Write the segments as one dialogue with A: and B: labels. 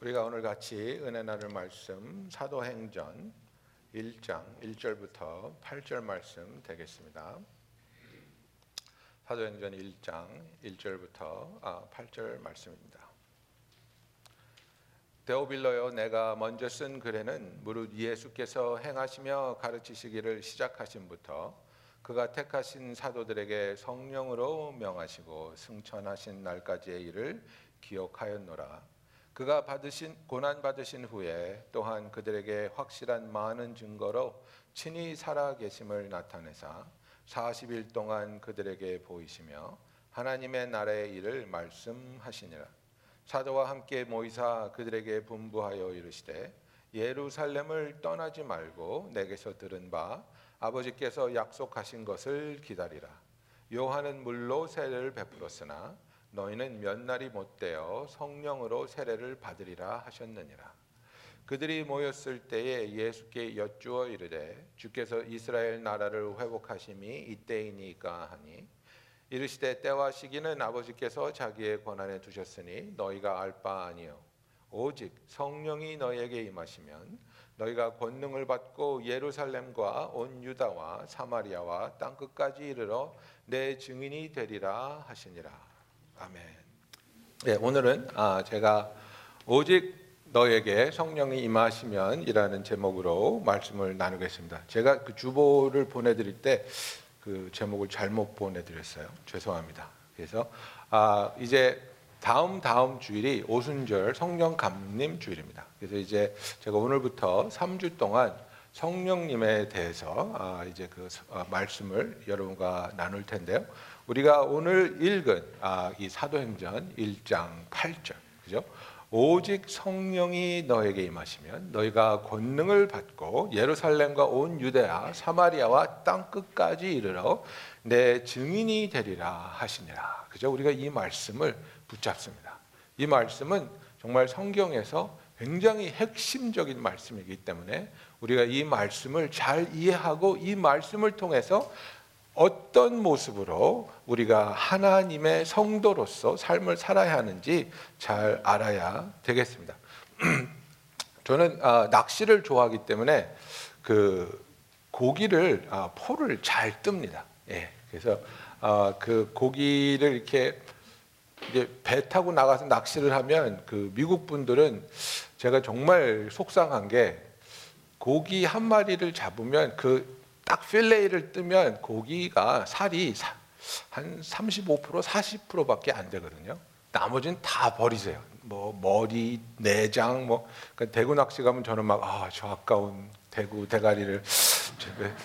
A: 우리가 오늘 같이 은혜 나눌 말씀 사도행전 1장 1절부터 8절 말씀 되겠습니다. 사도행전 1장 1절부터 아, 8절 말씀입니다. 데오빌로여 내가 먼저 쓴 글에는 무릇 예수께서 행하시며 가르치시기를 시작하신부터 그가 택하신 사도들에게 성령으로 명하시고 승천하신 날까지의 일을 기억하였노라. 그가 받으신 고난 받으신 후에 또한 그들에게 확실한 많은 증거로 친히 살아 계심을 나타내사 40일 동안 그들에게 보이시며 하나님의 나라의 일을 말씀하시니라. 사도와 함께 모이사 그들에게 분부하여 이르시되 예루살렘을 떠나지 말고 내게서 들은 바 아버지께서 약속하신 것을 기다리라. 요한은 물로 세례를 베풀었으나 너희는 몇 날이 못되어 성령으로 세례를 받으리라 하셨느니라. 그들이 모였을 때에 예수께 여쭈어 이르되 주께서 이스라엘 나라를 회복하심이 이때이니까 하니 이르시되 때와 시기는 아버지께서 자기의 권한에 두셨으니 너희가 알 바 아니요 오직 성령이 너희에게 임하시면 너희가 권능을 받고 예루살렘과 온 유다와 사마리아와 땅 끝까지 이르러 내 증인이 되리라 하시니라 아멘. 네, 오늘은 아, 제가 오직 너에게 성령이 임하시면이라는 제목으로 말씀을 나누겠습니다. 제가 그 주보를 보내드릴 때 그 제목을 잘못 보내드렸어요. 죄송합니다. 그래서 아, 이제 다음 다음 주일이 오순절 성령 감림 주일입니다. 그래서 이제 제가 오늘부터 3주 동안 성령님에 대해서 아, 이제 그 아, 말씀을 여러분과 나눌 텐데요. 우리가 오늘 읽은 아, 이 사도행전 1장 8절 그죠? 오직 성령이 너에게 임하시면 너희가 권능을 받고 예루살렘과 온 유대아 사마리아와 땅 끝까지 이르러 내 증인이 되리라 하시니라. 그죠? 우리가 이 말씀을 붙잡습니다. 이 말씀은 정말 성경에서 굉장히 핵심적인 말씀이기 때문에 우리가 이 말씀을 잘 이해하고 이 말씀을 통해서 어떤 모습으로 우리가 하나님의 성도로서 삶을 살아야 하는지 잘 알아야 되겠습니다. 저는 아, 낚시를 좋아하기 때문에 그 고기를 아, 포를 잘 뜹니다. 예, 그래서 아, 그 고기를 이렇게 이제 배 타고 나가서 낚시를 하면 그 미국 분들은 제가 정말 속상한 게 고기 한 마리를 잡으면 그 딱 필레이를 뜨면 고기가 살이 한 35% 40%밖에 안 되거든요. 나머지는 다 버리세요. 뭐 머리, 내장, 뭐 그러니까 대구 낚시 가면 저는 막아저 아까운 대구 대가리를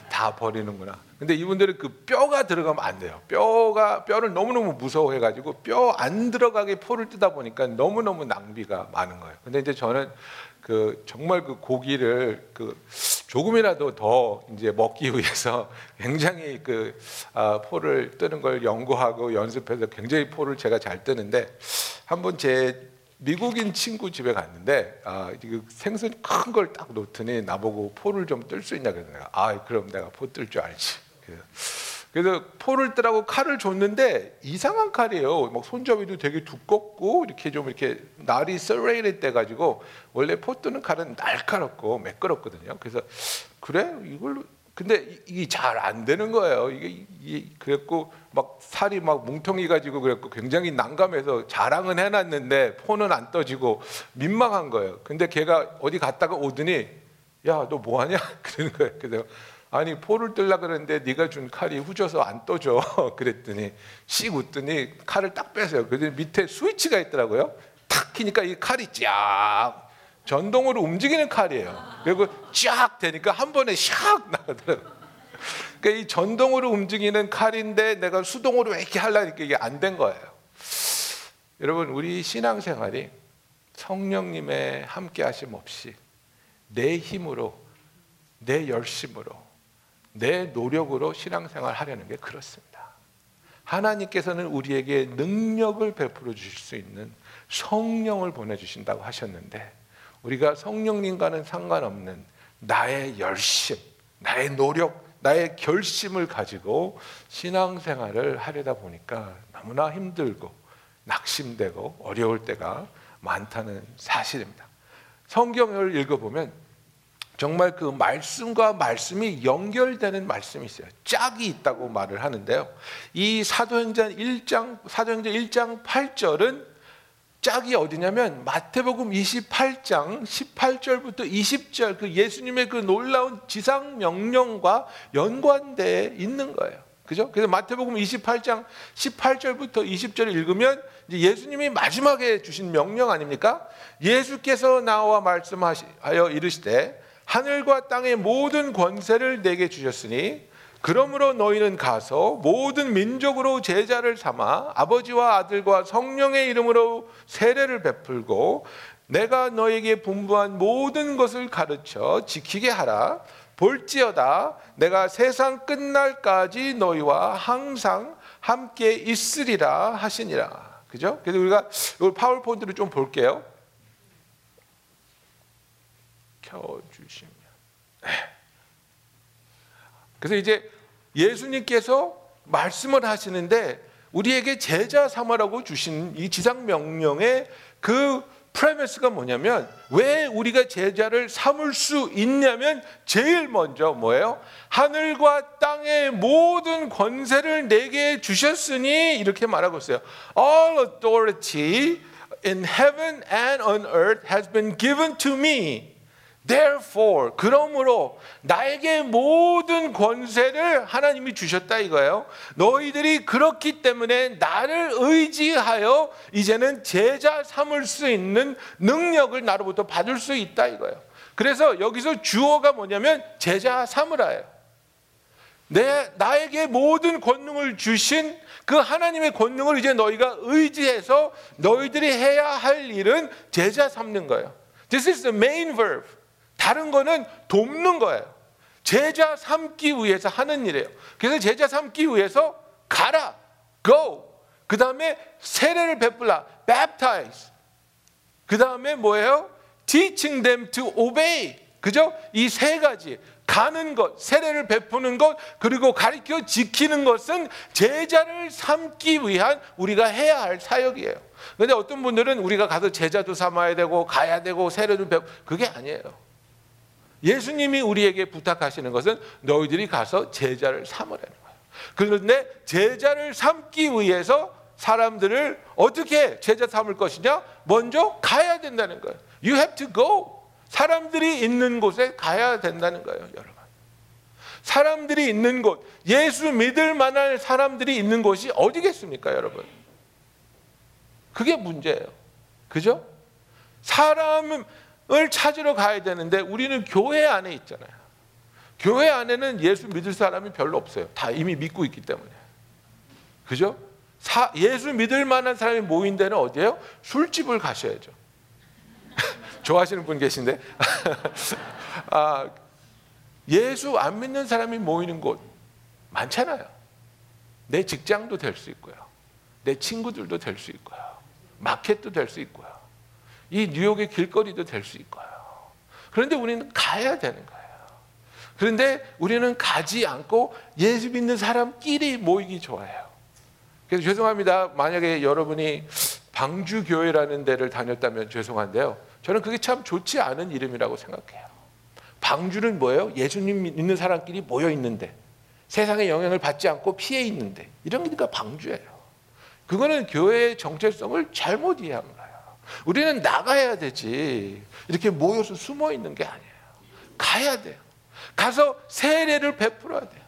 A: 다 버리는구나. 근데 이분들은 그 뼈가 들어가면 안 돼요. 뼈가 뼈를 너무 너무 무서워해가지고 뼈 안 들어가게 포를 뜨다 보니까 너무 너무 낭비가 많은 거예요. 근데 이제 저는 그 정말 그 고기를 그 조금이라도 더 이제 먹기 위해서 굉장히 그 아, 포를 뜨는 걸 연구하고 연습해서 굉장히 포를 제가 잘 뜨는데 한번 제 미국인 친구 집에 갔는데 아, 그 생선 큰 걸 딱 놓더니 나보고 포를 좀 뜰 수 있냐 그래서 내가 아 그럼 내가 포 뜰 줄 알지. 그래서 그래서 포를 뜨라고 칼을 줬는데 이상한 칼이에요. 막 손잡이도 되게 두껍고 이렇게 좀 이렇게 날이 썰레이를 때 가지고 원래 포 뜨는 칼은 날카롭고 매끄럽거든요. 그래서 그래 이걸로 근데 이게 잘 안 되는 거예요. 이게, 이게 그랬고 막 살이 막 뭉텅이 가지고 그랬고 굉장히 난감해서 자랑은 해놨는데 포는 안 떠지고 민망한 거예요. 근데 걔가 어디 갔다가 오더니 야 너 뭐하냐 그러는 거예요. 그래서 아니 포를 뜰라 그랬는데 네가 준 칼이 후져서 안 떠져. 그랬더니 씩 웃더니 칼을 딱 빼세요. 그랬더니 밑에 스위치가 있더라고요. 탁 키니까 이 칼이 쫙 전동으로 움직이는 칼이에요. 그리고 쫙 되니까 한 번에 샥 나가더라고요. 그러니까 이 전동으로 움직이는 칼인데 내가 수동으로 이렇게 하려니까 이게 안 된 거예요. 여러분 우리 신앙생활이 성령님의 함께 하심 없이 내 힘으로 내 열심으로 내 노력으로 신앙생활 하려는 게 그렇습니다. 하나님께서는 우리에게 능력을 베풀어 주실 수 있는 성령을 보내주신다고 하셨는데 우리가 성령님과는 상관없는 나의 열심, 나의 노력, 나의 결심을 가지고 신앙생활을 하려다 보니까 너무나 힘들고 낙심되고 어려울 때가 많다는 사실입니다. 성경을 읽어보면 정말 그 말씀과 말씀이 연결되는 말씀이 있어요. 짝이 있다고 말을 하는데요. 이 사도행전 1장 사도행전 1장 8절은 짝이 어디냐면 마태복음 28장 18절부터 20절 그 예수님의 그 놀라운 지상 명령과 연관돼 있는 거예요. 그죠? 그래서 마태복음 28장 18절부터 20절을 읽으면 예수님이 마지막에 주신 명령 아닙니까? 예수께서 나와 말씀하여 이르시되 하늘과 땅의 모든 권세를 내게 주셨으니 그러므로 너희는 가서 모든 민족으로 제자를 삼아 아버지와 아들과 성령의 이름으로 세례를 베풀고 내가 너에게 분부한 모든 것을 가르쳐 지키게 하라. 볼지어다 내가 세상 끝날까지 너희와 항상 함께 있으리라 하시니라. 그죠? 그래서 우리가 이 파워포인트를 좀 볼게요. 네. 그래서 이제 예수님께서 말씀을 하시는데 우리에게 제자 삼으라고 주신 이 지상 명령의 그 프레미스가 뭐냐면 왜 우리가 제자를 삼을 수 있냐면 제일 먼저 뭐예요? 하늘과 땅의 모든 권세를 내게 주셨으니 이렇게 말하고 있어요. All authority in heaven and on earth has been given to me. Therefore, 그러므로 나에게 모든 권세를 하나님이 주셨다 이거예요. 너희들이 그렇기 때문에 나를 의지하여 이제는 제자 삼을 수 있는 능력을 나로부터 받을 수 있다 이거예요. 그래서 여기서 주어가 뭐냐면 제자 삼으라예요. 내 나에게 모든 권능을 주신 그 하나님의 권능을 이제 너희가 의지해서 너희들이 해야 할 일은 제자 삼는 거예요. This is the main verb. 다른 거는 돕는 거예요. 제자 삼기 위해서 하는 일이에요. 그래서 제자 삼기 위해서 가라, go. 그 다음에 세례를 베풀라, baptize. 그 다음에 뭐예요? teaching them to obey. 그죠? 이 세 가지. 가는 것, 세례를 베푸는 것, 그리고 가르쳐 지키는 것은 제자를 삼기 위한 우리가 해야 할 사역이에요. 근데 어떤 분들은 우리가 가서 제자도 삼아야 되고 가야 되고 세례도 베 그게 아니에요. 예수님이 우리에게 부탁하시는 것은 너희들이 가서 제자를 삼으라는 거예요. 그런데 제자를 삼기 위해서 사람들을 어떻게 제자 삼을 것이냐? 먼저 가야 된다는 거예요. You have to go. 사람들이 있는 곳에 가야 된다는 거예요, 여러분. 사람들이 있는 곳, 예수 믿을 만한 사람들이 있는 곳이 어디겠습니까, 여러분? 그게 문제예요. 그죠? 사람 을 찾으러 가야 되는데 우리는 교회 안에 있잖아요. 교회 안에는 예수 믿을 사람이 별로 없어요. 다 이미 믿고 있기 때문에. 그죠? 사, 예수 믿을 만한 사람이 모인 데는 어디예요? 술집을 가셔야죠. 좋아하시는 분 계신데? 아, 예수 안 믿는 사람이 모이는 곳 많잖아요. 내 직장도 될 수 있고요. 내 친구들도 될 수 있고요. 마켓도 될 수 있고요. 이 뉴욕의 길거리도 될 수 있고요. 그런데 우리는 가야 되는 거예요. 그런데 우리는 가지 않고 예수 믿는 사람끼리 모이기 좋아해요. 그래서 죄송합니다. 만약에 여러분이 방주교회라는 데를 다녔다면 죄송한데요. 저는 그게 참 좋지 않은 이름이라고 생각해요. 방주는 뭐예요? 예수님 믿는 사람끼리 모여 있는데 세상의 영향을 받지 않고 피해 있는데 이런 게니까 방주예요. 그거는 교회의 정체성을 잘못 이해합니다. 우리는 나가야 되지. 이렇게 모여서 숨어 있는 게 아니에요. 가야 돼요. 가서 세례를 베풀어야 돼요.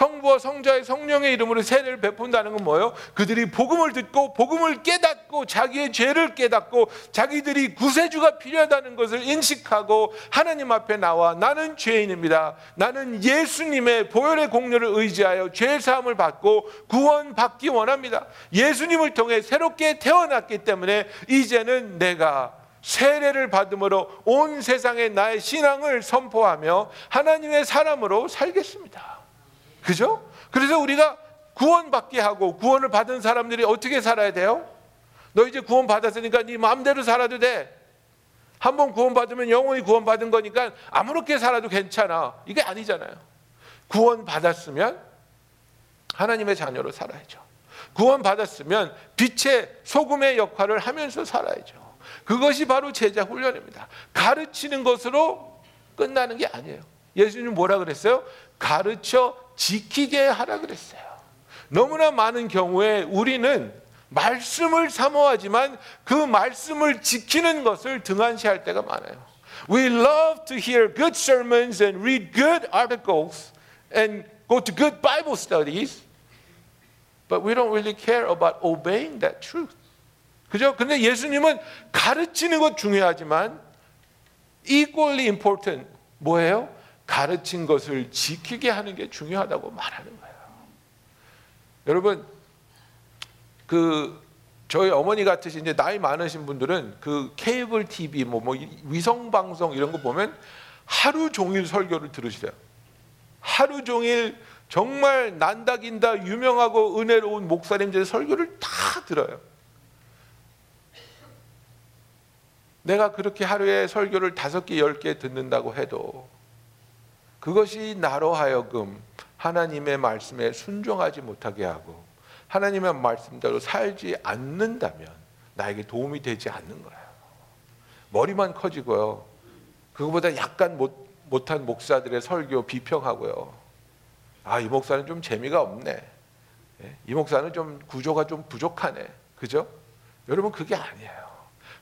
A: 성부와 성자의 성령의 이름으로 세례를 베푼다는 건 뭐예요? 그들이 복음을 듣고 복음을 깨닫고 자기의 죄를 깨닫고 자기들이 구세주가 필요하다는 것을 인식하고 하나님 앞에 나와 나는 죄인입니다. 나는 예수님의 보혈의 공로를 의지하여 죄 사함을 받고 구원 받기 원합니다. 예수님을 통해 새롭게 태어났기 때문에 이제는 내가 세례를 받음으로 온 세상에 나의 신앙을 선포하며 하나님의 사람으로 살겠습니다. 그죠? 그래서 우리가 구원받게 하고 구원을 받은 사람들이 어떻게 살아야 돼요? 너 이제 구원 받았으니까 네 마음대로 살아도 돼. 한번 구원 받으면 영원히 구원 받은 거니까 아무렇게 살아도 괜찮아. 이게 아니잖아요. 구원 받았으면 하나님의 자녀로 살아야죠. 구원 받았으면 빛의 소금의 역할을 하면서 살아야죠. 그것이 바로 제자 훈련입니다. 가르치는 것으로 끝나는 게 아니에요. 예수님 뭐라 그랬어요? 가르쳐 지키게 하라 그랬어요. 너무나 많은 경우에 우리는 말씀을 사모하지만 그 말씀을 지키는 것을 등한시할 때가 많아요. We love to hear good sermons and read good articles and go to good Bible studies, but we don't really care about obeying that truth. 그죠? 근데 예수님은 가르치는 것 중요하지만 equally important 뭐예요? 가르친 것을 지키게 하는 게 중요하다고 말하는 거예요. 여러분 그 저희 어머니 같으신 이제 나이 많으신 분들은 그 케이블 TV 뭐, 뭐 위성 방송 이런 거 보면 하루 종일 설교를 들으시래요. 하루 종일 정말 난다긴다 유명하고 은혜로운 목사님들 설교를 다 들어요. 내가 그렇게 하루에 설교를 다섯 개, 열 개 듣는다고 해도 그것이 나로 하여금 하나님의 말씀에 순종하지 못하게 하고 하나님의 말씀대로 살지 않는다면 나에게 도움이 되지 않는 거예요. 머리만 커지고요. 그거보다 약간 못, 못한 목사들의 설교 비평하고요. 아, 이 목사는 좀 재미가 없네. 예, 이 목사는 좀 구조가 좀 부족하네. 그죠? 여러분, 그게 아니에요.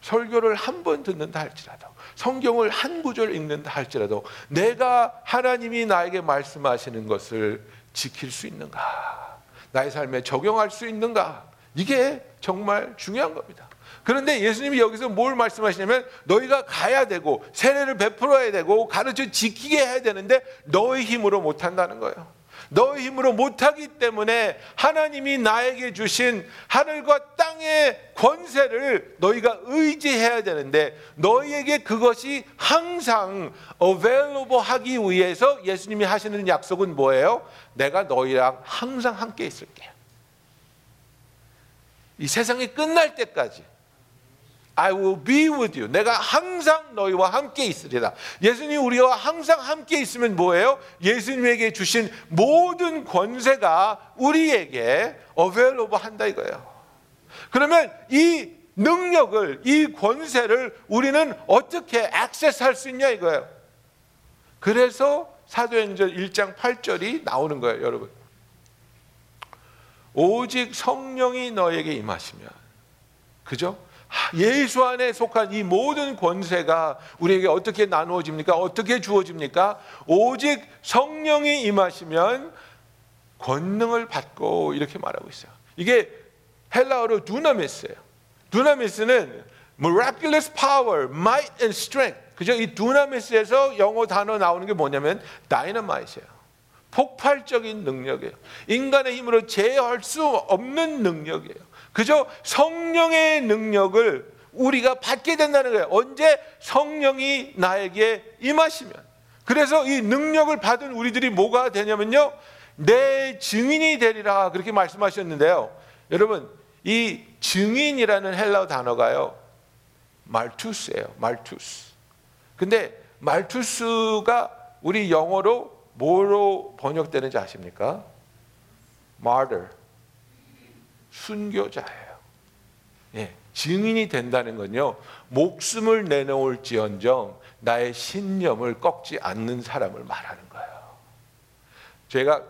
A: 설교를 한 번 듣는다 할지라도 성경을 한 구절 읽는다 할지라도 내가 하나님이 나에게 말씀하시는 것을 지킬 수 있는가? 나의 삶에 적용할 수 있는가? 이게 정말 중요한 겁니다. 그런데 예수님이 여기서 뭘 말씀하시냐면 너희가 가야 되고 세례를 베풀어야 되고 가르쳐 지키게 해야 되는데 너의 힘으로 못 한다는 거예요. 너의 힘으로 못하기 때문에 하나님이 나에게 주신 하늘과 땅의 권세를 너희가 의지해야 되는데 너희에게 그것이 항상 available 하기 위해서 예수님이 하시는 약속은 뭐예요? 내가 너희랑 항상 함께 있을게. 이 세상이 끝날 때까지 I will be with you. 내가 항상 너희와 함께 있으리라. 예수님 우리와 항상 함께 있으면 뭐예요? 예수님에게 주신 모든 권세가 우리에게 available 한다 이거예요. 그러면 이 능력을 이 권세를 우리는 어떻게 액세스할 수 있냐 이거예요. 그래서 사도행전 1장 8절이 나오는 거예요, 여러분. 오직 성령이 너에게 임하시면 그죠? 예수 안에 속한 이 모든 권세가 우리에게 어떻게 나누어집니까? 어떻게 주어집니까? 오직 성령이 임하시면 권능을 받고 이렇게 말하고 있어요. 이게 헬라어로 두나미스예요. 두나미스는 miraculous power, might and strength. 그죠? 이 두나미스에서 영어 단어 나오는 게 뭐냐면 다이너마이트예요. 폭발적인 능력이에요. 인간의 힘으로 제어할 수 없는 능력이에요. 그저 성령의 능력을 우리가 받게 된다는 거예요. 언제 성령이 나에게 임하시면. 그래서 이 능력을 받은 우리들이 뭐가 되냐면요. 내 증인이 되리라 그렇게 말씀하셨는데요. 여러분, 이 증인이라는 헬라어 단어가요. 말투스예요. 말투스. 근데 말투스가 우리 영어로 뭐로 번역되는지 아십니까? martyr. 순교자예요. 예, 증인이 된다는 건요, 목숨을 내놓을지언정 나의 신념을 꺾지 않는 사람을 말하는 거예요. 제가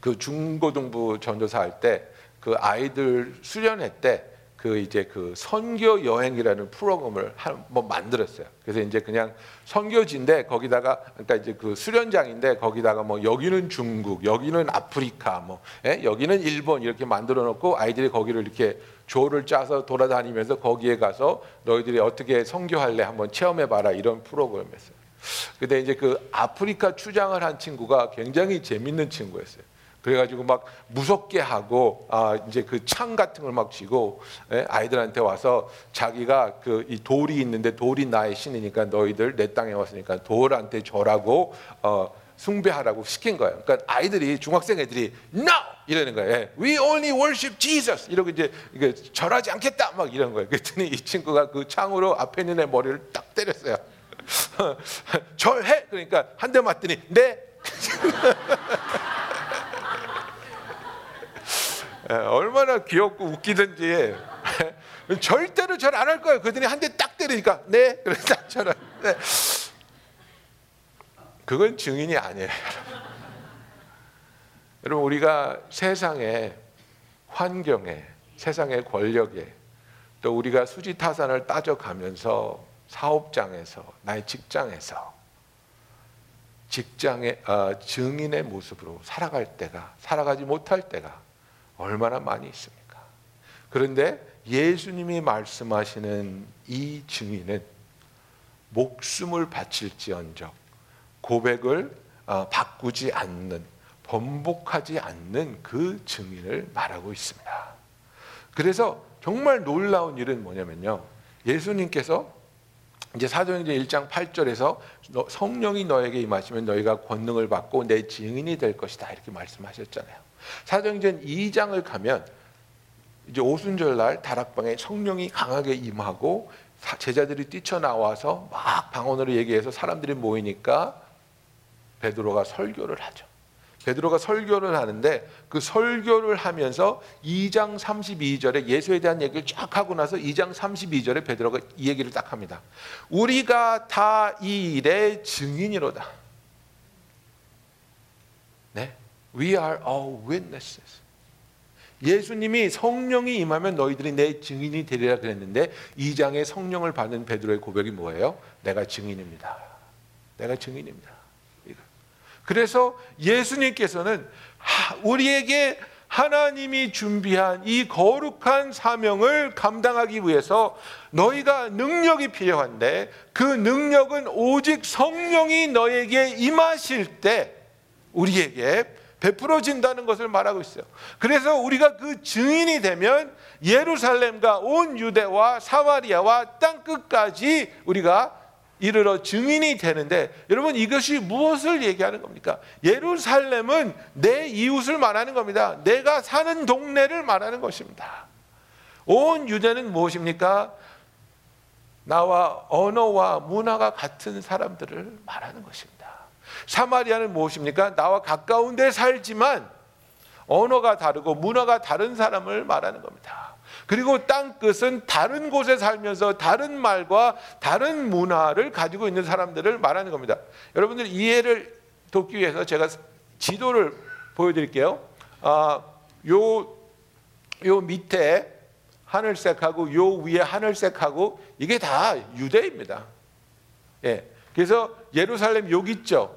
A: 그 중고등부 전도사 할 때 그 아이들 수련회 때 그 이제 그 선교 여행이라는 프로그램을 한번 만들었어요. 그래서 이제 그냥 선교지인데 거기다가 그러니까 이제 그 수련장인데 거기다가 뭐 여기는 중국, 여기는 아프리카, 뭐 예? 여기는 일본 이렇게 만들어 놓고 아이들이 거기를 이렇게 조를 짜서 돌아다니면서 거기에 가서 너희들이 어떻게 선교할래 한번 체험해 봐라 이런 프로그램이었어요. 근데 이제 그 아프리카 추장을 한 친구가 굉장히 재밌는 친구였어요. 그래가지고 막 무섭게 하고 아 이제 그 창 같은 걸 막 쥐고 예? 아이들한테 와서 자기가 그 이 돌이 있는데 돌이 나의 신이니까 너희들 내 땅에 왔으니까 돌한테 절하고 어 숭배하라고 시킨 거예요. 그러니까 아이들이 중학생 애들이 no 이러는 거예요. 예. We only worship Jesus 이러고 이제 이게 절하지 않겠다 막 이런 거예요. 그랬더니 이 친구가 그 창으로 앞에 있는 애 머리를 딱 때렸어요. 절해 그러니까 한 대 맞더니 네. 얼마나 귀엽고 웃기든지 절대로 절 안 할 거예요. 그들이 한 대 딱 때리니까 네, 그래 딱 저는 네. 그건 증인이 아니에요. 여러분 우리가 세상에 환경에 세상의 권력에 또 우리가 수지타산을 따져가면서 사업장에서 나의 직장에서 직장의 어, 증인의 모습으로 살아갈 때가 살아가지 못할 때가 얼마나 많이 있습니까? 그런데 예수님이 말씀하시는 이 증인은 목숨을 바칠지언정 고백을 어, 바꾸지 않는 번복하지 않는 그 증인을 말하고 있습니다. 그래서 정말 놀라운 일은 뭐냐면요. 예수님께서 이제 사도행전 1장 8절에서 성령이 너에게 임하시면 너희가 권능을 받고 내 증인이 될 것이다 이렇게 말씀하셨잖아요. 사도행전 2장을 가면 이제 오순절 날 다락방에 성령이 강하게 임하고 제자들이 뛰쳐나와서 막 방언으로 얘기해서 사람들이 모이니까 베드로가 설교를 하죠. 베드로가 설교를 하는데 그 설교를 하면서 2장 32절에 예수에 대한 얘기를 쫙 하고 나서 2장 32절에 베드로가 이 얘기를 딱 합니다. 우리가 다 이 일의 증인이로다. 네. We are all witnesses. 예수님이 성령이 임하면 너희들이 내 증인이 되리라 그랬는데 2장에 성령을 받는 베드로의 고백이 뭐예요? 내가 증인입니다. 내가 증인입니다. 그래서 예수님께서는 우리에게 하나님이 준비한 이 거룩한 사명을 감당하기 위해서 너희가 능력이 필요한데 그 능력은 오직 성령이 너에게 임하실 때 우리에게 베풀어진다는 것을 말하고 있어요. 그래서 우리가 그 증인이 되면 예루살렘과 온 유대와 사마리아와 땅 끝까지 우리가 이르러 증인이 되는데 여러분 이것이 무엇을 얘기하는 겁니까? 예루살렘은 내 이웃을 말하는 겁니다. 내가 사는 동네를 말하는 것입니다. 온 유대는 무엇입니까? 나와 언어와 문화가 같은 사람들을 말하는 것입니다. 사마리아는 무엇입니까? 나와 가까운 데 살지만 언어가 다르고 문화가 다른 사람을 말하는 겁니다. 그리고 땅 끝은 다른 곳에 살면서 다른 말과 다른 문화를 가지고 있는 사람들을 말하는 겁니다. 여러분들 이해를 돕기 위해서 제가 지도를 보여드릴게요. 아, 요, 요 밑에 하늘색하고 요 위에 하늘색하고 이게 다 유대입니다. 예. 그래서 예루살렘 여기 있죠.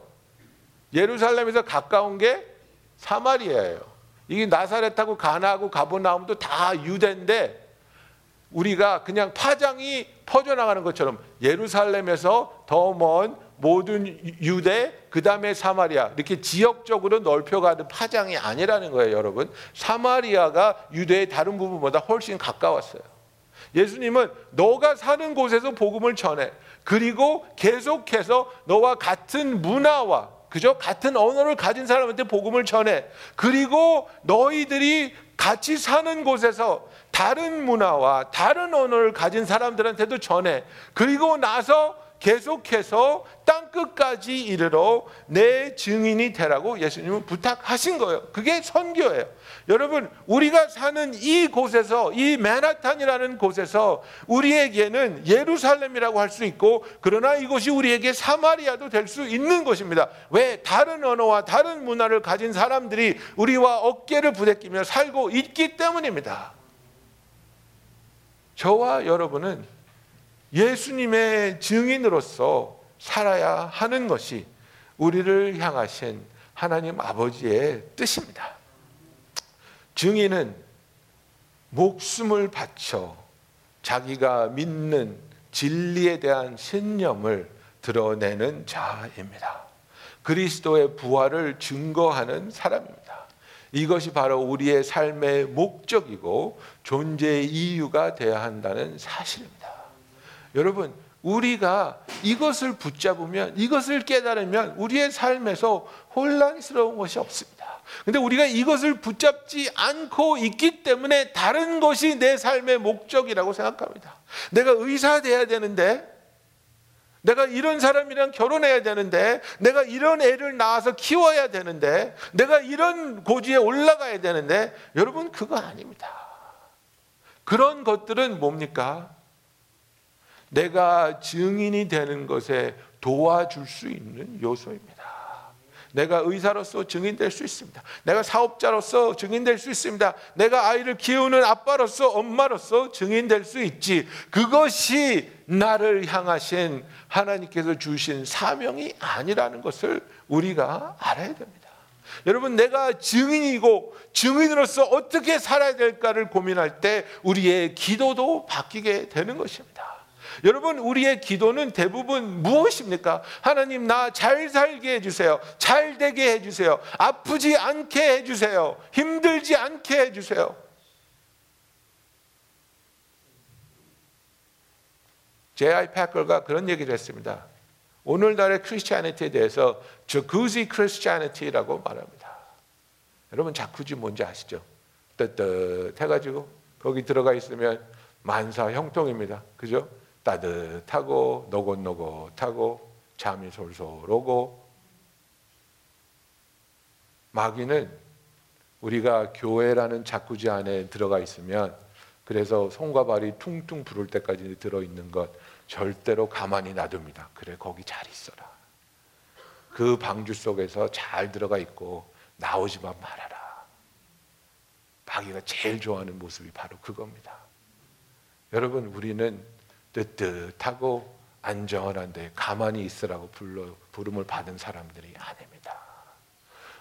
A: 예루살렘에서 가까운 게 사마리아예요. 이게 나사렛하고 가나하고 가보나움도 다 유대인데 우리가 그냥 파장이 퍼져나가는 것처럼 예루살렘에서 더 먼 모든 유대 그 다음에 사마리아 이렇게 지역적으로 넓혀가는 파장이 아니라는 거예요 여러분. 사마리아가 유대의 다른 부분보다 훨씬 가까웠어요. 예수님은 너가 사는 곳에서 복음을 전해. 그리고 계속해서 너와 같은 문화와 그죠? 같은 언어를 가진 사람한테 복음을 전해. 그리고 너희들이 같이 사는 곳에서 다른 문화와 다른 언어를 가진 사람들한테도 전해. 그리고 나서 계속해서 땅 끝까지 이르러 내 증인이 되라고 예수님은 부탁하신 거예요. 그게 선교예요. 여러분, 우리가 사는 이 곳에서 이 맨하탄이라는 곳에서 우리에게는 예루살렘이라고 할 수 있고 그러나 이곳이 우리에게 사마리아도 될 수 있는 것입니다. 왜 다른 언어와 다른 문화를 가진 사람들이 우리와 어깨를 부대끼며 살고 있기 때문입니다. 저와 여러분은 예수님의 증인으로서 살아야 하는 것이 우리를 향하신 하나님 아버지의 뜻입니다. 증인은 목숨을 바쳐 자기가 믿는 진리에 대한 신념을 드러내는 자입니다. 그리스도의 부활을 증거하는 사람입니다. 이것이 바로 우리의 삶의 목적이고 존재의 이유가 되어야 한다는 사실입니다. 여러분, 우리가 이것을 붙잡으면 이것을 깨달으면 우리의 삶에서 혼란스러운 것이 없습니다. 근데 우리가 이것을 붙잡지 않고 있기 때문에 다른 것이 내 삶의 목적이라고 생각합니다. 내가 의사 돼야 되는데 내가 이런 사람이랑 결혼해야 되는데 내가 이런 애를 낳아서 키워야 되는데 내가 이런 고지에 올라가야 되는데 여러분 그거 아닙니다. 그런 것들은 뭡니까? 내가 증인이 되는 것에 도와줄 수 있는 요소입니다. 내가 의사로서 증인될 수 있습니다. 내가 사업자로서 증인될 수 있습니다. 내가 아이를 키우는 아빠로서 엄마로서 증인될 수 있지. 그것이 나를 향하신 하나님께서 주신 사명이 아니라는 것을 우리가 알아야 됩니다. 여러분 내가 증인이고 증인으로서 어떻게 살아야 될까를 고민할 때 우리의 기도도 바뀌게 되는 것입니다. 여러분 우리의 기도는 대부분 무엇입니까? 하나님 나 잘 살게 해주세요. 잘 되게 해주세요. 아프지 않게 해주세요. 힘들지 않게 해주세요. J.I. 패커가 그런 얘기를 했습니다. 오늘날의 크리스찬티에 대해서 저구지 크리스찬티라고 말합니다. 여러분 자쿠지 뭔지 아시죠? 뜨뜻 해가지고 거기 들어가 있으면 만사 형통입니다. 그죠? 따뜻하고 노곤노곤하고 잠이 솔솔 오고 마귀는 우리가 교회라는 자꾸지 안에 들어가 있으면 그래서 손과 발이 퉁퉁 부를 때까지 들어 있는 것 절대로 가만히 놔둡니다. 그래 거기 잘 있어라. 그 방주 속에서 잘 들어가 있고 나오지만 말아라. 마귀가 제일 좋아하는 모습이 바로 그겁니다. 여러분 우리는 뜨뜻하고 안전한데 가만히 있으라고 불러 부름을 받은 사람들이 아닙니다.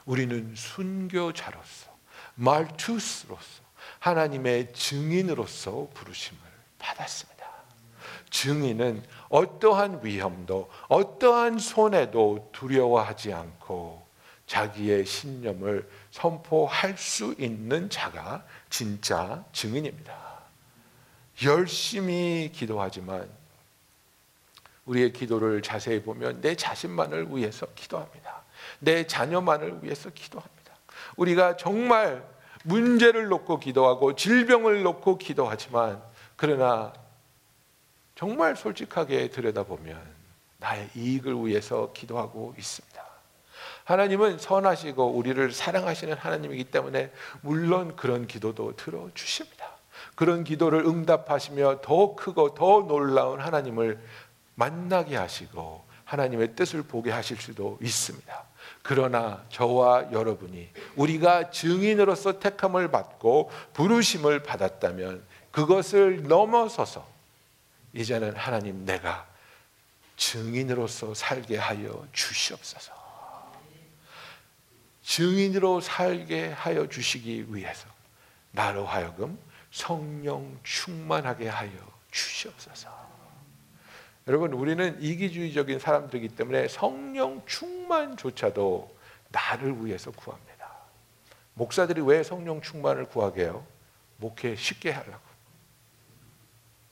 A: 우리는 순교자로서 말투스로서 하나님의 증인으로서 부르심을 받았습니다. 증인은 어떠한 위험도 어떠한 손해도 두려워하지 않고 자기의 신념을 선포할 수 있는 자가 진짜 증인입니다. 열심히 기도하지만 우리의 기도를 자세히 보면 내 자신만을 위해서 기도합니다. 내 자녀만을 위해서 기도합니다. 우리가 정말 문제를 놓고 기도하고 질병을 놓고 기도하지만 그러나 정말 솔직하게 들여다보면 나의 이익을 위해서 기도하고 있습니다. 하나님은 선하시고 우리를 사랑하시는 하나님이기 때문에 물론 그런 기도도 들어주십니다. 그런 기도를 응답하시며 더 크고 더 놀라운 하나님을 만나게 하시고 하나님의 뜻을 보게 하실 수도 있습니다. 그러나 저와 여러분이 우리가 증인으로서 택함을 받고 부르심을 받았다면 그것을 넘어서서 이제는 하나님 내가 증인으로서 살게 하여 주시옵소서. 증인으로 살게 하여 주시기 위해서 나로 하여금 성령 충만하게 하여 주시옵소서. 여러분 우리는 이기주의적인 사람들이기 때문에 성령 충만조차도 나를 위해서 구합니다. 목사들이 왜 성령 충만을 구하게요? 목회 쉽게 하려고.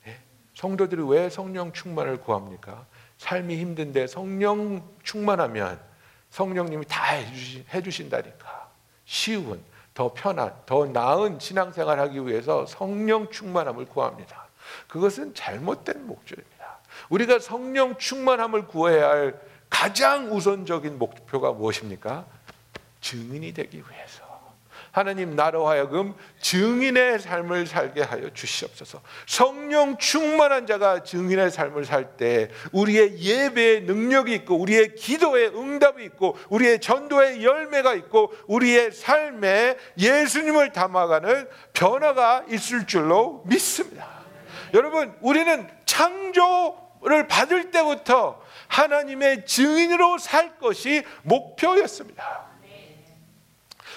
A: 예? 성도들이 왜 성령 충만을 구합니까? 삶이 힘든데 성령 충만하면 성령님이 다 해주신다니까. 쉬운 더 편한, 더 나은 신앙생활 하기 위해서 성령 충만함을 구합니다. 그것은 잘못된 목적입니다. 우리가 성령 충만함을 구해야 할 가장 우선적인 목표가 무엇입니까? 증인이 되기 위해서. 하나님 나로 하여금 증인의 삶을 살게 하여 주시옵소서. 성령 충만한 자가 증인의 삶을 살 때 우리의 예배의 능력이 있고 우리의 기도의 응답이 있고 우리의 전도의 열매가 있고 우리의 삶에 예수님을 담아가는 변화가 있을 줄로 믿습니다. 여러분, 우리는 창조를 받을 때부터 하나님의 증인으로 살 것이 목표였습니다.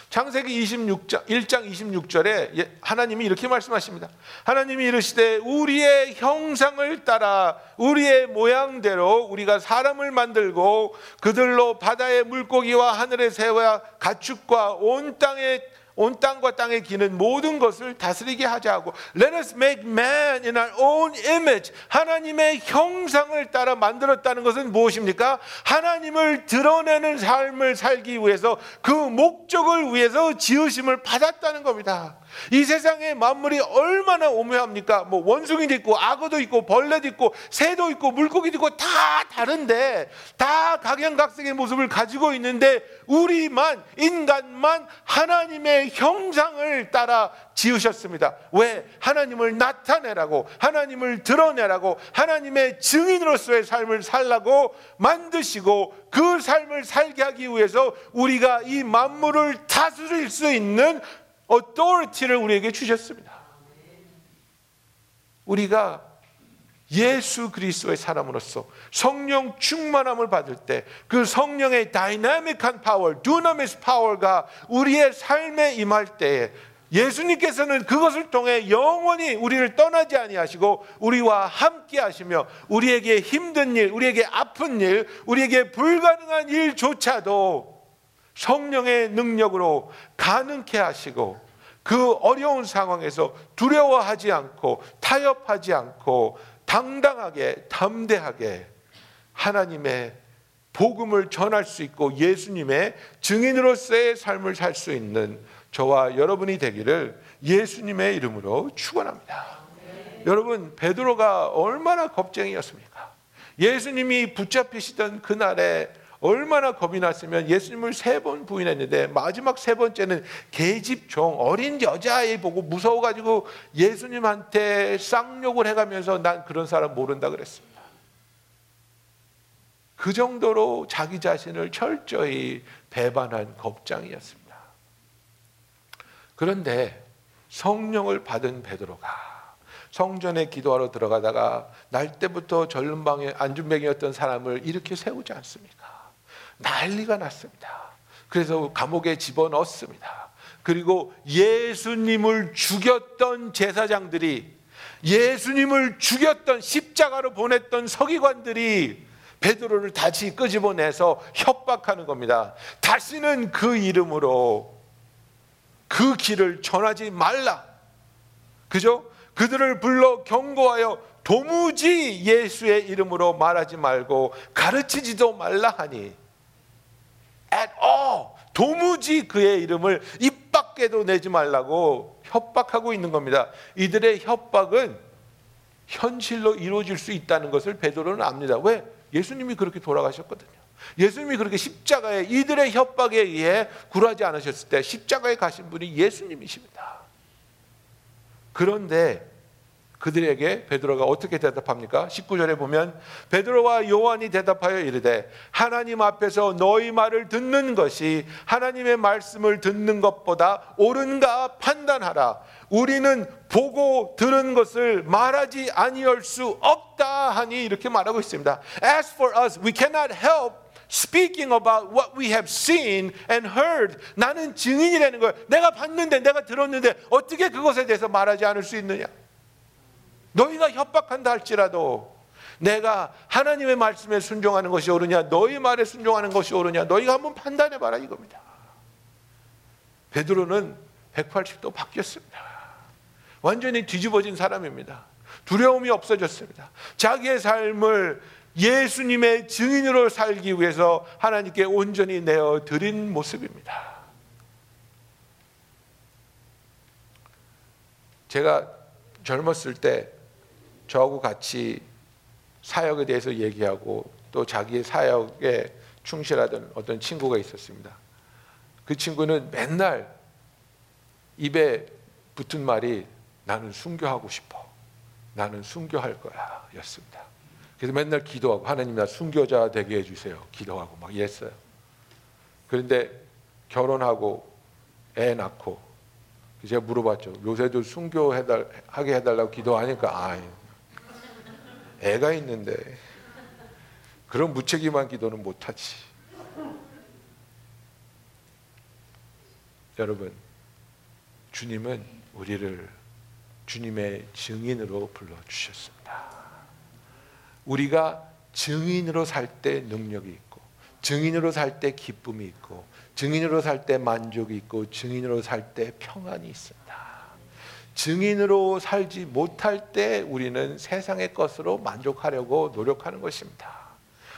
A: 창세기 26장 1장 26절에 하나님이 이렇게 말씀하십니다. 하나님이 이르시되 우리의 형상을 따라 우리의 모양대로 우리가 사람을 만들고 그들로 바다의 물고기와 하늘의 새와 가축과 온 땅의 온 땅과 땅에 기는 모든 것을 다스리게 하자고 Let us make man in our own image 하나님의 형상을 따라 만들었다는 것은 무엇입니까? 하나님을 드러내는 삶을 살기 위해서 그 목적을 위해서 지으심을 받았다는 겁니다 이 세상의 만물이 얼마나 오묘합니까? 뭐 원숭이도 있고 악어도 있고 벌레도 있고 새도 있고 물고기도 있고 다 다른데 다 각양각색의 모습을 가지고 있는데 우리만 인간만 하나님의 형상을 따라 지으셨습니다. 왜? 하나님을 나타내라고 하나님을 드러내라고 하나님의 증인으로서의 삶을 살라고 만드시고 그 삶을 살게 하기 위해서 우리가 이 만물을 다스릴 수 있는 authority를 우리에게 주셨습니다. 우리가 예수 그리스도의 사람으로서 성령 충만함을 받을 때 그 성령의 다이나믹한 파워, 두나미스 파워가 우리의 삶에 임할 때에 예수님께서는 그것을 통해 영원히 우리를 떠나지 아니하시고 우리와 함께 하시며 우리에게 힘든 일, 우리에게 아픈 일, 우리에게 불가능한 일조차도 성령의 능력으로 가능케 하시고 그 어려운 상황에서 두려워하지 않고 타협하지 않고 당당하게 담대하게 하나님의 복음을 전할 수 있고 예수님의 증인으로서의 삶을 살 수 있는 저와 여러분이 되기를 예수님의 이름으로 축원합니다. 여러분 베드로가 얼마나 겁쟁이였습니까? 예수님이 붙잡히시던 그날에 얼마나 겁이 났으면 예수님을 세 번 부인했는데 마지막 세 번째는 계집 종 어린 여자아이 보고 무서워가지고 예수님한테 쌍욕을 해가면서 난 그런 사람 모른다 그랬습니다. 그 정도로 자기 자신을 철저히 배반한 겁장이었습니다. 그런데 성령을 받은 베드로가 성전에 기도하러 들어가다가 날 때부터 전름방에 안준뱅이였던 사람을 이렇게 세우지 않습니까? 난리가 났습니다. 그래서 감옥에 집어넣습니다. 그리고 예수님을 죽였던 제사장들이 예수님을 죽였던 십자가로 보냈던 서기관들이 베드로를 다시 끄집어내서 협박하는 겁니다. 다시는 그 이름으로 그 길을 전하지 말라. 그죠? 그들을 불러 경고하여 도무지 예수의 이름으로 말하지 말고 가르치지도 말라 하니 at all 도무지 그의 이름을 입 밖에도 내지 말라고 협박하고 있는 겁니다. 이들의 협박은 현실로 이루어질 수 있다는 것을 베드로는 압니다. 왜? 예수님이 그렇게 돌아가셨거든요. 예수님이 그렇게 십자가에 이들의 협박에 의해 굴하지 않으셨을 때 십자가에 가신 분이 예수님이십니다. 그런데 그들에게 베드로가 어떻게 대답합니까? 19절에 보면 베드로와 요한이 대답하여 이르되 하나님 앞에서 너희 말을 듣는 것이 하나님의 말씀을 듣는 것보다 옳은가 판단하라. 우리는 보고 들은 것을 말하지 아니할 수 없다 하니 이렇게 말하고 있습니다. As for us, we cannot help speaking about what we have seen and heard. 나는 증인이라는 걸 내가 봤는데 내가 들었는데 어떻게 그것에 대해서 말하지 않을 수 있느냐? 너희가 협박한다 할지라도 내가 하나님의 말씀에 순종하는 것이 옳으냐 너희 말에 순종하는 것이 옳으냐 너희가 한번 판단해 봐라 이겁니다. 베드로는 180도 바뀌었습니다. 완전히 뒤집어진 사람입니다. 두려움이 없어졌습니다. 자기의 삶을 예수님의 증인으로 살기 위해서 하나님께 온전히 내어 드린 모습입니다. 제가 젊었을 때 저하고 같이 사역에 대해서 얘기하고 또 자기의 사역에 충실하던 어떤 친구가 있었습니다. 그 친구는 맨날 입에 붙은 말이 나는 순교하고 싶어. 나는 순교할 거야. 였습니다. 그래서 맨날 기도하고 하나님 나 순교자 되게 해주세요. 기도하고 막 이랬어요. 그런데 결혼하고 애 낳고 제가 물어봤죠. 요새도 순교하게 해달라고 기도하니까 아 애가 있는데 그런 무책임한 기도는 못하지. 여러분, 주님은 우리를 주님의 증인으로 불러주셨습니다. 우리가 증인으로 살 때 능력이 있고, 증인으로 살 때 기쁨이 있고, 증인으로 살 때 만족이 있고, 증인으로 살 때 평안이 있습니다. 증인으로 살지 못할 때 우리는 세상의 것으로 만족하려고 노력하는 것입니다.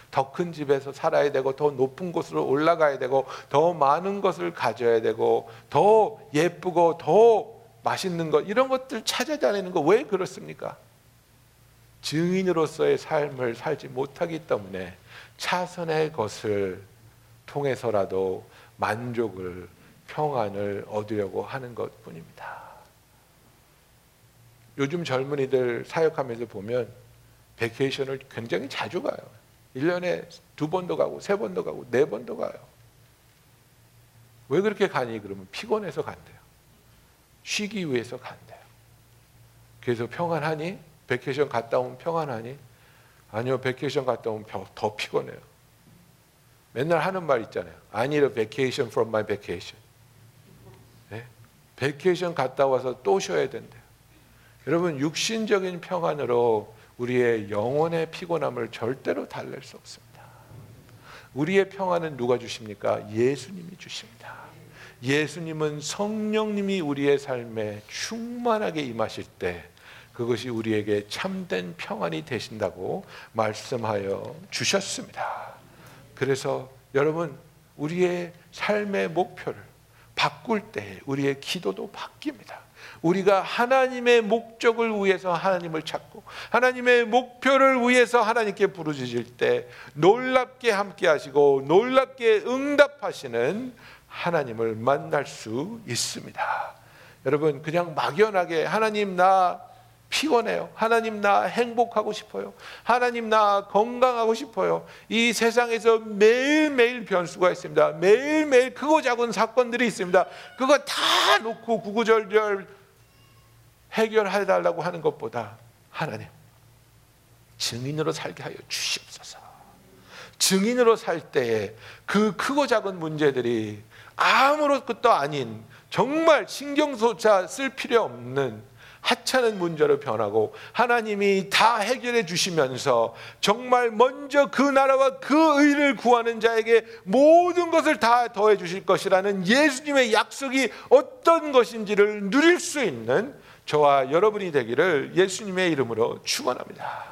A: 더 큰 집에서 살아야 되고 더 높은 곳으로 올라가야 되고 더 많은 것을 가져야 되고 더 예쁘고 더 맛있는 것 이런 것들 찾아다니는 거 왜 그렇습니까? 증인으로서의 삶을 살지 못하기 때문에 차선의 것을 통해서라도 만족을 평안을 얻으려고 하는 것 뿐입니다. 요즘 젊은이들 사역하면서 보면 베케이션을 굉장히 자주 가요. 1년에 두 번도 가고 세 번도 가고 네 번도 가요. 왜 그렇게 가니? 그러면 피곤해서 간대요. 쉬기 위해서 간대요. 그래서 평안하니? vacation 갔다 오면 평안하니? 아니요, vacation 갔다 오면 더 피곤해요. 맨날 하는 말 있잖아요. I need a vacation from my vacation. 네? vacation 갔다 와서 또 쉬어야 된대요. 여러분, 육신적인 평안으로 우리의 영혼의 피곤함을 절대로 달랠 수 없습니다. 우리의 평안은 누가 주십니까? 예수님이 주십니다. 예수님은 성령님이 우리의 삶에 충만하게 임하실 때 그것이 우리에게 참된 평안이 되신다고 말씀하여 주셨습니다. 그래서 여러분 우리의 삶의 목표를 바꿀 때 우리의 기도도 바뀝니다. 우리가 하나님의 목적을 위해서 하나님을 찾고 하나님의 목표를 위해서 하나님께 부르짖을 때 놀랍게 함께 하시고 놀랍게 응답하시는 하나님을 만날 수 있습니다. 여러분 그냥 막연하게 하나님 나 피곤해요. 하나님 나 행복하고 싶어요. 하나님 나 건강하고 싶어요. 이 세상에서 매일매일 변수가 있습니다. 매일매일 크고 작은 사건들이 있습니다. 그거 다 놓고 구구절절 해결해 달라고 하는 것보다 하나님 증인으로 살게 하여 주시옵소서. 증인으로 살 때에 그 크고 작은 문제들이 아무것도 아닌 정말 신경조차 쓸 필요 없는 하찮은 문제로 변하고 하나님이 다 해결해 주시면서 정말 먼저 그 나라와 그 의를 구하는 자에게 모든 것을 다 더해 주실 것이라는 예수님의 약속이 어떤 것인지를 누릴 수 있는 저와 여러분이 되기를 예수님의 이름으로 축원합니다.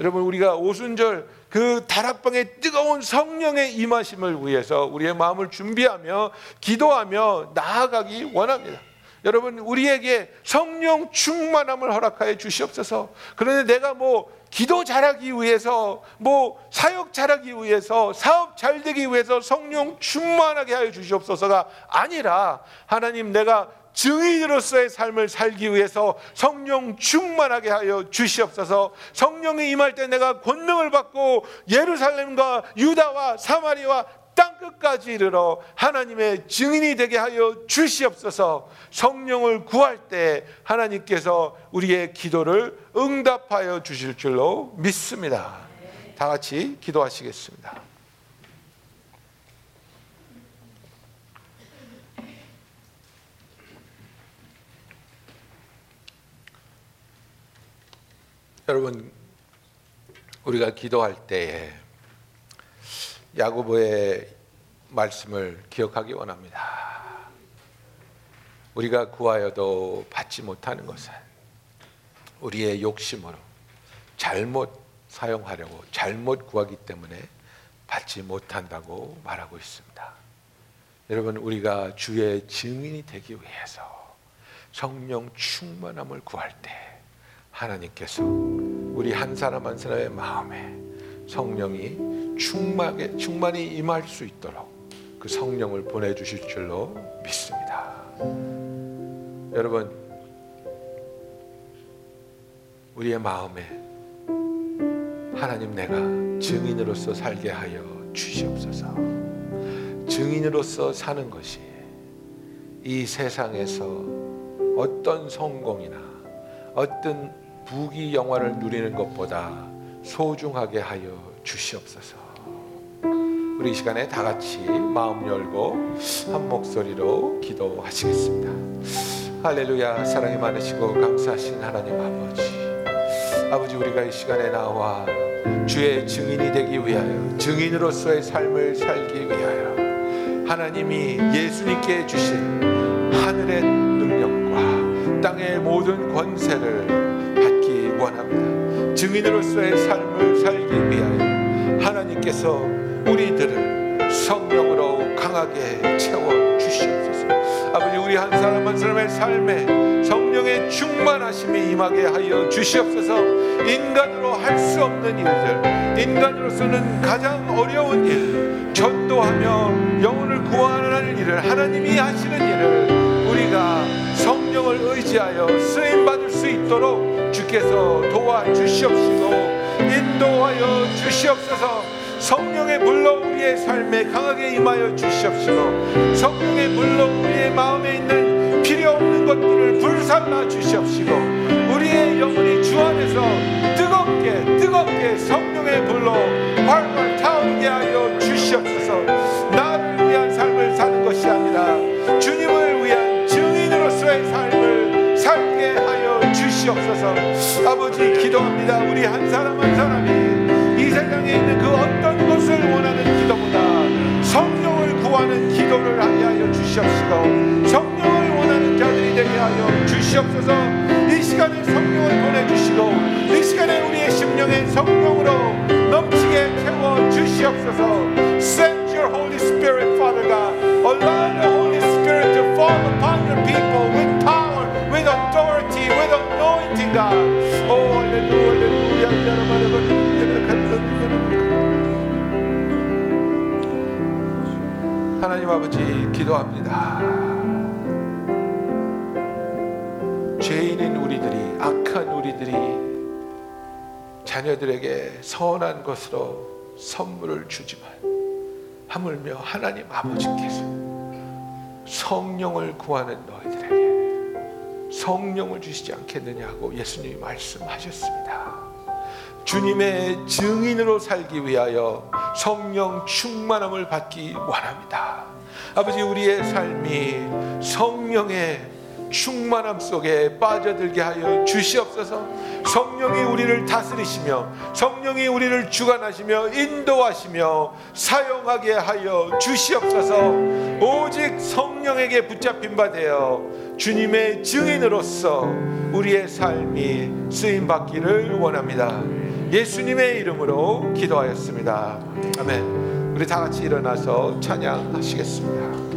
A: 여러분 우리가 오순절 그 다락방의 뜨거운 성령의 임하심을 위해서 우리의 마음을 준비하며 기도하며 나아가기 원합니다. 여러분 우리에게 성령 충만함을 허락하여 주시옵소서. 그런데 내가 뭐 기도 잘하기 위해서 뭐 사역 잘하기 위해서 사업 잘 되기 위해서 성령 충만하게 하여 주시옵소서가 아니라 하나님 내가 증인으로서의 삶을 살기 위해서 성령 충만하게 하여 주시옵소서. 성령이 임할 때 내가 권능을 받고 예루살렘과 유다와 사마리와 땅 끝까지 이르러 하나님의 증인이 되게 하여 주시옵소서. 성령을 구할 때 하나님께서 우리의 기도를 응답하여 주실 줄로 믿습니다. 다 같이 기도하시겠습니다. 여러분 우리가 기도할 때에 야고보의 말씀을 기억하기 원합니다. 우리가 구하여도 받지 못하는 것은 우리의 욕심으로 잘못 사용하려고 잘못 구하기 때문에 받지 못한다고 말하고 있습니다. 여러분 우리가 주의 증인이 되기 위해서 성령 충만함을 구할 때 하나님께서 우리 한 사람 한 사람의 마음에 성령이 충만하게 충만히 임할 수 있도록 그 성령을 보내 주실 줄로 믿습니다. 여러분 우리의 마음에 하나님 내가 증인으로서 살게 하여 주시옵소서. 증인으로서 사는 것이 이 세상에서 어떤 성공이나 어떤 부귀 영화를 누리는 것보다 소중하게 하여 주시옵소서. 우리 이 시간에 다 같이 마음 열고 한 목소리로 기도하시겠습니다. 할렐루야 사랑이 많으시고 감사하신 하나님 아버지 아버지 우리가 이 시간에 나와 주의 증인이 되기 위하여 증인으로서의 삶을 살기 위하여 하나님이 예수님께 주신 하늘의 능력과 땅의 모든 권세를 원합니다. 증인으로서의 삶을 살기 위하여 하나님께서 우리들을 성령으로 강하게 채워 주시옵소서. 아버지 우리 한 사람 한 사람의 삶에 성령의 충만하심이 임하게 하여 주시옵소서 인간으로 할 수 없는 일들 인간으로서는 가장 어려운 일 전도하며 영혼을 구원하는 일을 하나님이 하시는 일을 우리가 성령을 의지하여 쓰임 받을 수 있도록 주께서 도와주시옵시고 인도하여 주시옵소서. 성령의 불로 우리의 삶에 강하게 임하여 주시옵시고 성령의 불로 우리의 마음에 있는 필요 없는 것들을 불살라 주시옵시고 우리의 영혼이 주 안에서 뜨겁게 뜨겁게 성령의 불로 활활 타오르게 하여 주시옵소서. 나를 위한 삶을 사는 것이 아니라 주님을 위한 증인으로서의 하여 주시옵소서. 아버지 기도합니다. 우리 한 사람 한 사람이 이 세상에 있는 그 어떤 것을 원하는 기도보다 성령을 구하는 기도를 하게 하여 주시옵시고 성령을 원하는 자들이 되게 하여 주시옵소서. 이 시간에 성령을 보내주시고 이 시간에 우리의 심령에 성령으로 넘치게 채워 주시옵소서. Send your Holy Spirit Father God. Allow the Holy Spirit to fall anointing God Oh hallelujah 하나님 아버지 기도합니다. 죄인인 우리들이 악한 우리들이 자녀들에게 선한 것으로 선물을 주지만 하물며 하나님 아버지께서 성령을 구하는 너희들에게 성령을 주시지 않겠느냐고 예수님이 말씀하셨습니다. 주님의 증인으로 살기 위하여 성령 충만함을 받기 원합니다. 아버지 우리의 삶이 성령의 충만함 속에 빠져들게 하여 주시옵소서. 성령이 우리를 다스리시며 성령이 우리를 주관하시며 인도하시며 사용하게 하여 주시옵소서. 오직 성령에게 붙잡힌 바 되어 주님의 증인으로서 우리의 삶이 쓰임 받기를 원합니다. 예수님의 이름으로 기도하였습니다. 아멘. 우리 다 같이 일어나서 찬양하시겠습니다.